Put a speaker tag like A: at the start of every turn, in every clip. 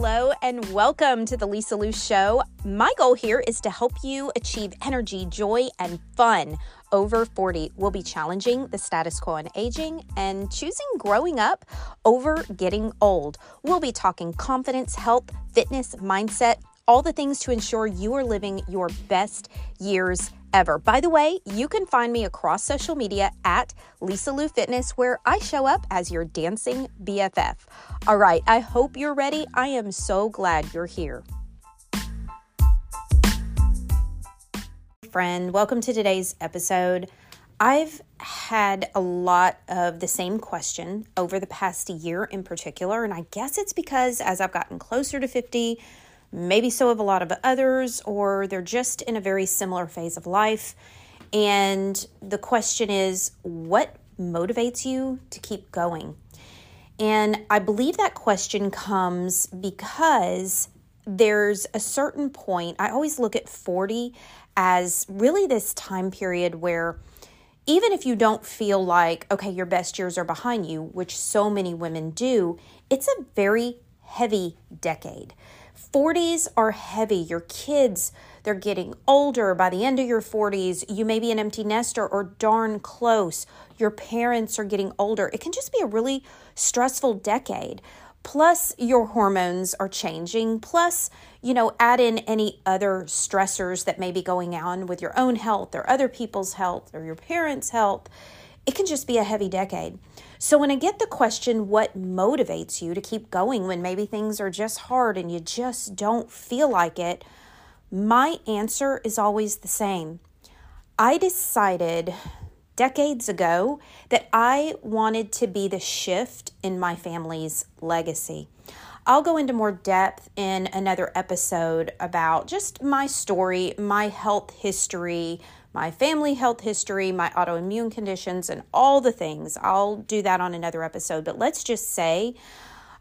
A: hello, and welcome to the Lisa Lou Show. My goal here is to help you achieve energy, joy, and fun. Over 40 will be challenging the status quo in aging and choosing growing up over getting old. We'll be talking confidence, health, fitness, mindset, all the things to ensure you are living your best years ever. By the way, you can find me across social media at Lisa Lou Fitness, where I show up as your dancing BFF. All right, I hope you're ready. I am so glad you're here. Friend, welcome to today's episode. I've had a lot of the same question over the past year in particular, and I guess it's because as I've gotten closer to 50, Maybe so have a lot of others, or they're just in a very similar phase of life. And the question is, what motivates you to keep going? And I believe that question comes because there's a certain point. I always look at 40 as really this time period where even if you don't feel like, okay, your best years are behind you, which so many women do, it's a very heavy decade. 40s are heavy. Your kids, they're getting older. By the end of your 40s, you may be an empty nester or darn close. Your parents are getting older. It can just be a really stressful decade. Plus, your hormones are changing. Plus, you know, add in any other stressors that may be going on with your own health or other people's health or your parents' health. It can just be a heavy decade. So, when I get the question, what motivates you to keep going when maybe things are just hard and you just don't feel like it, my answer is always the same. I decided decades ago that I wanted to be the shift in my family's legacy. I'll go into more depth in another episode about just my story, my health history, my family health history, my autoimmune conditions, and all the things. I'll do that on another episode. But let's just say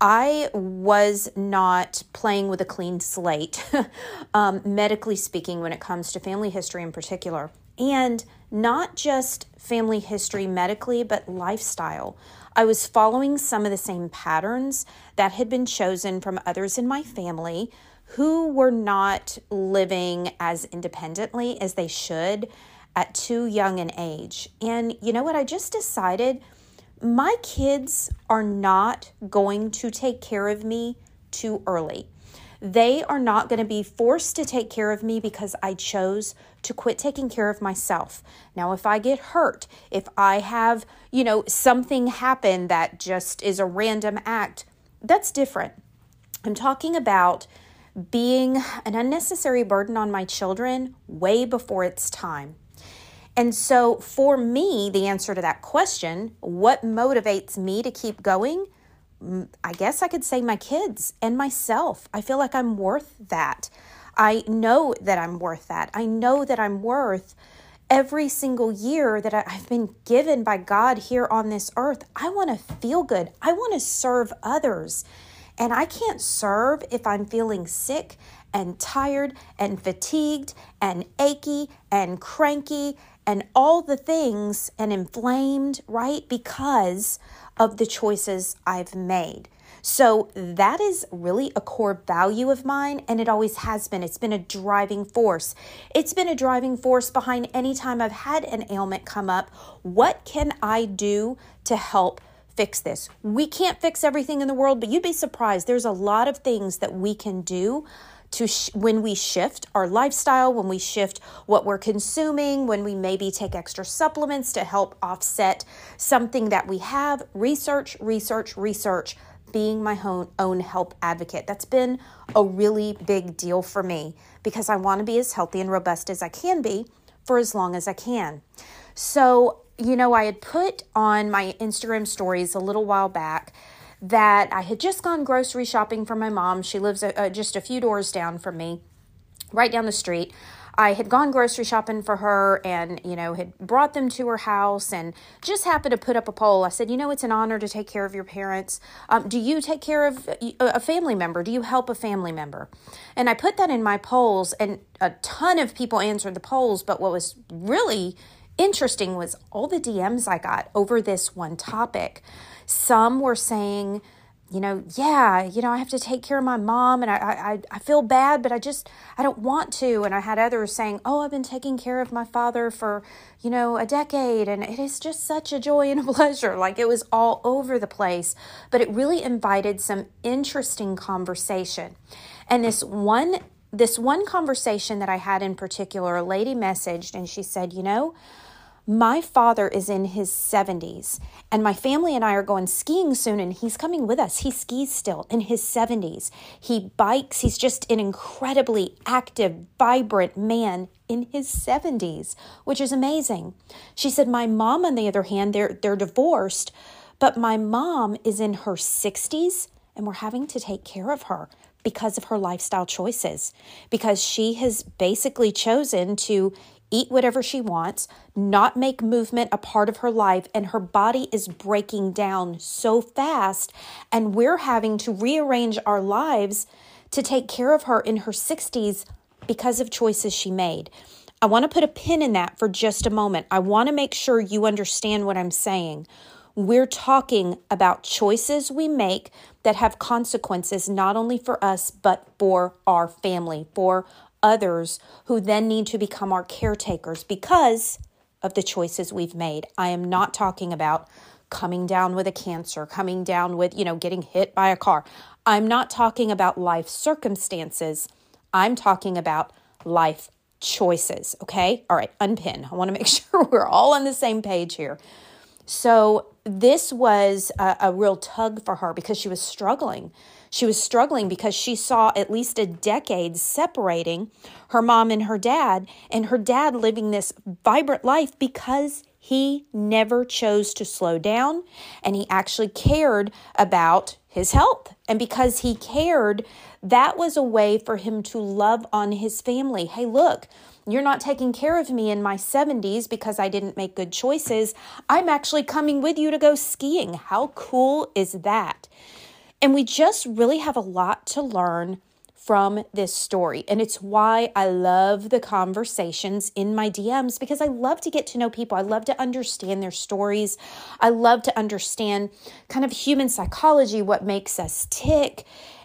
A: I was not playing with a clean slate, um, medically speaking, when it comes to family history in particular. And not just family history medically, but lifestyle. I was following some of the same patterns that had been chosen from others in my family who were not living as independently as they should at too young an age. And you know what? I just decided my kids are not going to take care of me too early. They are not going to be forced to take care of me because I chose to quit taking care of myself. Now, if I get hurt, if I have, you know, something happen that just is a random act, that's different. I'm talking about being an unnecessary burden on my children way before it's time. And so, for me, the answer to that question, what motivates me to keep going? I guess I could say my kids and myself. I feel like I'm worth that. I know that I'm worth that. I know that I'm worth every single year that I've been given by God here on this earth. I want to feel good. I want to serve others. And I can't serve if I'm feeling sick and tired and fatigued and achy and cranky and all the things and inflamed, right? Because of the choices I've made. So that is really a core value of mine, and it always has been. It's been a driving force. It's been a driving force behind any time I've had an ailment come up. What can I do to help fix this. We can't fix everything in the world, but you'd be surprised. There's a lot of things that we can do to sh- when we shift our lifestyle, when we shift what we're consuming, when we maybe take extra supplements to help offset something that we have. Research, research, research. Being my own, own help advocate. That's been a really big deal for me because I want to be as healthy and robust as I can be for as long as I can. So you know, I had put on my Instagram stories a little while back that I had just gone grocery shopping for my mom. She lives uh, just a few doors down from me, right down the street. I had gone grocery shopping for her and, you know, had brought them to her house and just happened to put up a poll. I said, you know, it's an honor to take care of your parents. Um, do you take care of a family member? Do you help a family member? And I put that in my polls, and a ton of people answered the polls. But what was really interesting was all the DMs I got over this one topic. Some were saying you know, yeah, you know, I have to take care of my mom and I, I, I feel bad, but I just, I don't want to. And I had others saying, oh, I've been taking care of my father for, you know, a decade and it is just such a joy and a pleasure. Like it was all over the place, but it really invited some interesting conversation. And this one, this one conversation that I had in particular, a lady messaged and she said, you know, my father is in his 70s, and my family and I are going skiing soon, and he's coming with us. He skis still in his 70s. He bikes. He's just an incredibly active, vibrant man in his 70s, which is amazing. She said, My mom, on the other hand, they're, they're divorced, but my mom is in her 60s, and we're having to take care of her because of her lifestyle choices, because she has basically chosen to eat whatever she wants, not make movement a part of her life, and her body is breaking down so fast. And we're having to rearrange our lives to take care of her in her 60s because of choices she made. I want to put a pin in that for just a moment. I want to make sure you understand what I'm saying. We're talking about choices we make that have consequences not only for us, but for our family, for others who then need to become our caretakers because of the choices we've made. I am not talking about coming down with a cancer, coming down with, you know, getting hit by a car. I'm not talking about life circumstances. I'm talking about life choices. Okay. All right. Unpin. I want to make sure we're all on the same page here. So, this was a, a real tug for her because she was struggling. She was struggling because she saw at least a decade separating her mom and her dad, and her dad living this vibrant life because he never chose to slow down and he actually cared about his health. And because he cared, that was a way for him to love on his family. Hey, look, you're not taking care of me in my 70s because I didn't make good choices. I'm actually coming with you to go skiing. How cool is that? And we just really have a lot to learn from this story. And it's why I love the conversations in my DMs because I love to get to know people. I love to understand their stories. I love to understand kind of human psychology, what makes us tick.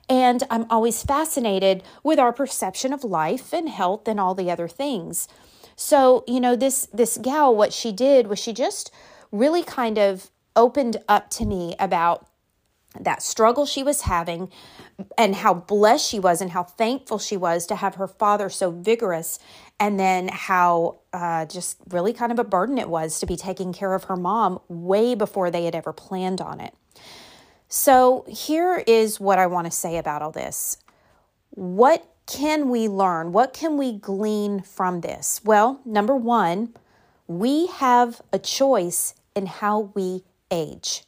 A: And I'm always fascinated with our perception of life and health and all the other things. So, you know, this this gal what she did was she just really kind of opened up to me about that struggle she was having and how blessed she was and how thankful she was to have her father so vigorous and then how uh, just really kind of a burden it was to be taking care of her mom way before they had ever planned on it so here is what i want to say about all this. What can we learn? What can we glean from this? Well number one we have a choice in how we age.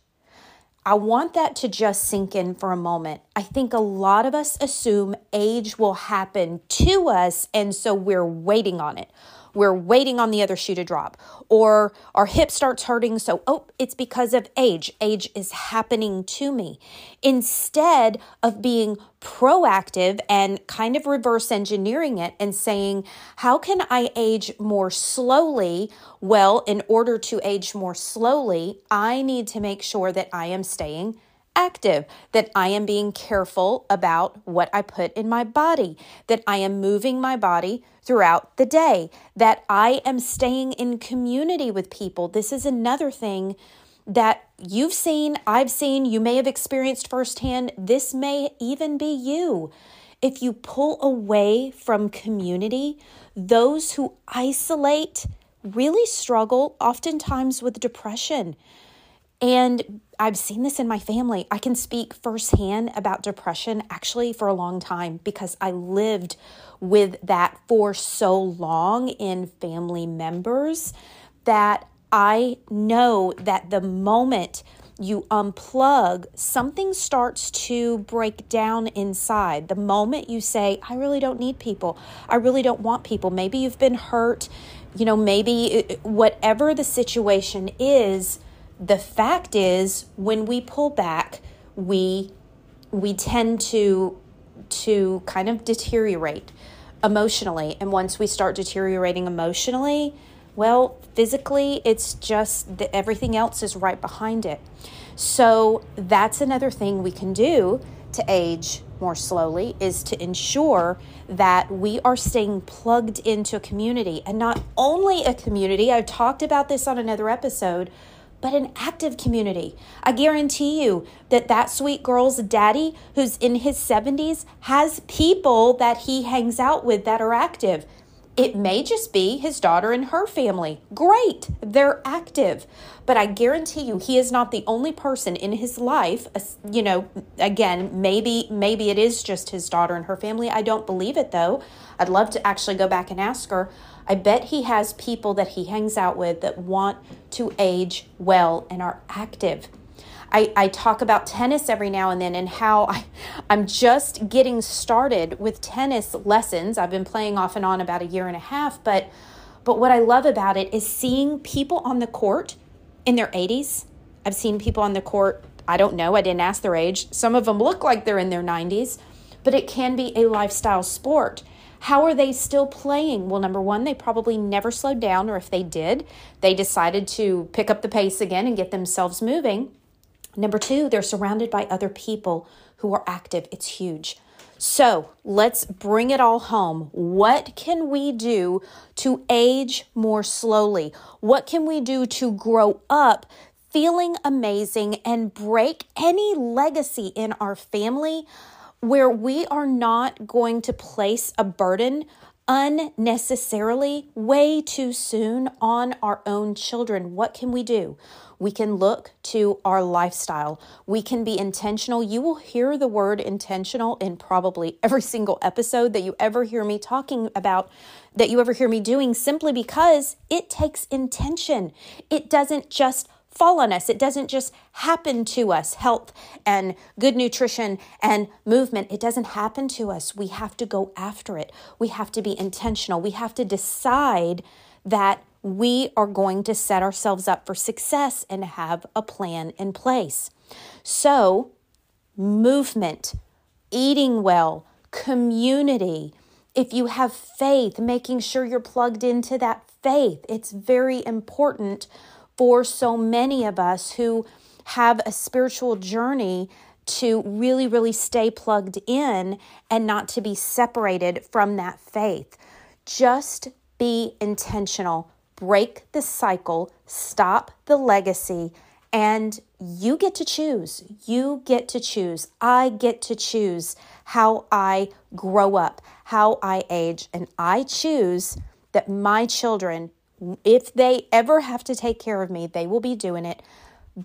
A: I want that to just sink in for a moment. I think a lot of us assume age will happen to us, and so we're waiting on it we're waiting on the other shoe to drop, or our hip starts hurting, so, oh, it's because of age. Age is happening to me. Instead of being proactive and kind of reverse engineering it and saying, how can I age more slowly? Well, in order to age more slowly, I need to make sure that I am staying active, that I am being careful about what I put in my body, that I am moving my body throughout the day, that I am staying in community with people. This is another thing that you've seen, I've seen, you may have experienced firsthand. This may even be you. If you pull away from community, those who isolate really struggle oftentimes with depression. And I've seen this in my family. I can speak firsthand about depression actually for a long time because I lived with that for so long in family members that I know that the moment you unplug, something starts to break down inside. The moment you say, I really don't need people, I really don't want people, maybe you've been hurt, you know, maybe whatever the situation is the fact is when we pull back we we tend to to kind of deteriorate emotionally and once we start deteriorating emotionally Well, physically, it's just that everything else is right behind it. So that's another thing we can do to age more slowly is to ensure that we are staying plugged into a community and not only a community. I've talked about this on another episode, but an active community. I guarantee you that that sweet girl's daddy, who's in his 70s, has people that he hangs out with that are active. It may just be his daughter and her family. Great, they're active. But I guarantee you he is not the only person in his life, uh, you know, again, maybe maybe it is just his daughter and her family. I don't believe it though. I'd love to actually go back and ask her. I bet he has people that he hangs out with that want to age well and are active. I, I talk about tennis every now and then and how I, I'm just getting started with tennis lessons. I've been playing off and on about a year and a half, but but what I love about it is seeing people on the court in their 80s. I've seen people on the court, I don't know, I didn't ask their age. Some of them look like they're in their 90s, but it can be a lifestyle sport. How are they still playing? Well, number one, they probably never slowed down, or if they did, they decided to pick up the pace again and get themselves moving. Number two, they're surrounded by other people who are active. It's huge. So let's bring it all home. What can we do to age more slowly? What can we do to grow up feeling amazing and break any legacy in our family where we are not going to place a burden unnecessarily way too soon on our own children? What can we do? We can look to our lifestyle. We can be intentional. You will hear the word intentional in probably every single episode that you ever hear me talking about, that you ever hear me doing, simply because it takes intention. It doesn't just fall on us. It doesn't just happen to us. Health and good nutrition and movement, it doesn't happen to us. We have to go after it. We have to be intentional. We have to decide that we are going to set ourselves up for success and have a plan in place. So, movement, eating well, community, if you have faith, making sure you're plugged into that faith, it's very important for so many of us who have a spiritual journey to really, really stay plugged in and not to be separated from that faith. Just be intentional break the cycle, stop the legacy, and you get to choose. You get to choose. I get to choose how I grow up, how I age, and I choose that my children, if they ever have to take care of me, they will be doing it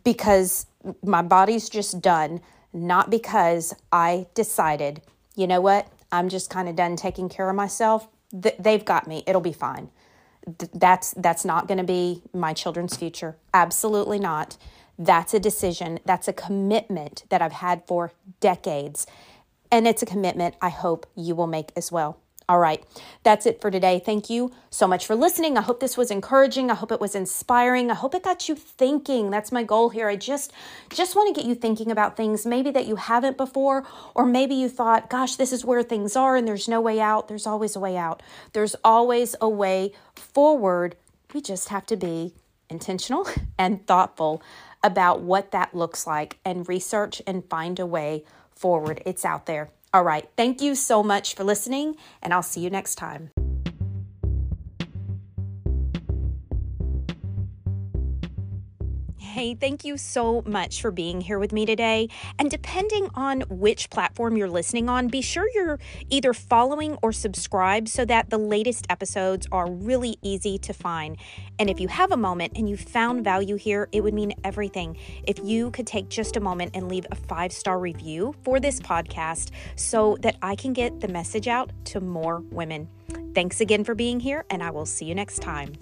A: because my body's just done, not because I decided, you know what, I'm just kind of done taking care of myself. They've got me. It'll be fine that's that's not going to be my children's future. Absolutely not. That's a decision that's a commitment that i've had for decades. And it's a commitment i hope you will make as well all right, that's it for today. Thank you so much for listening. I hope this was encouraging. I hope it was inspiring. I hope it got you thinking. That's my goal here. I just just want to get you thinking about things maybe that you haven't before or maybe you thought, "Gosh, this is where things are and there's no way out." There's always a way out. There's always a way forward. We just have to be intentional and thoughtful about what that looks like and research and find a way forward. It's out there. All right. Thank you so much for listening, and I'll see you next time. Hey, thank you so much for being here with me today. And depending on which platform you're listening on, be sure you're either following or subscribed so that the latest episodes are really easy to find. And if you have a moment and you found value here, it would mean everything if you could take just a moment and leave a five star review for this podcast so that I can get the message out to more women. Thanks again for being here, and I will see you next time.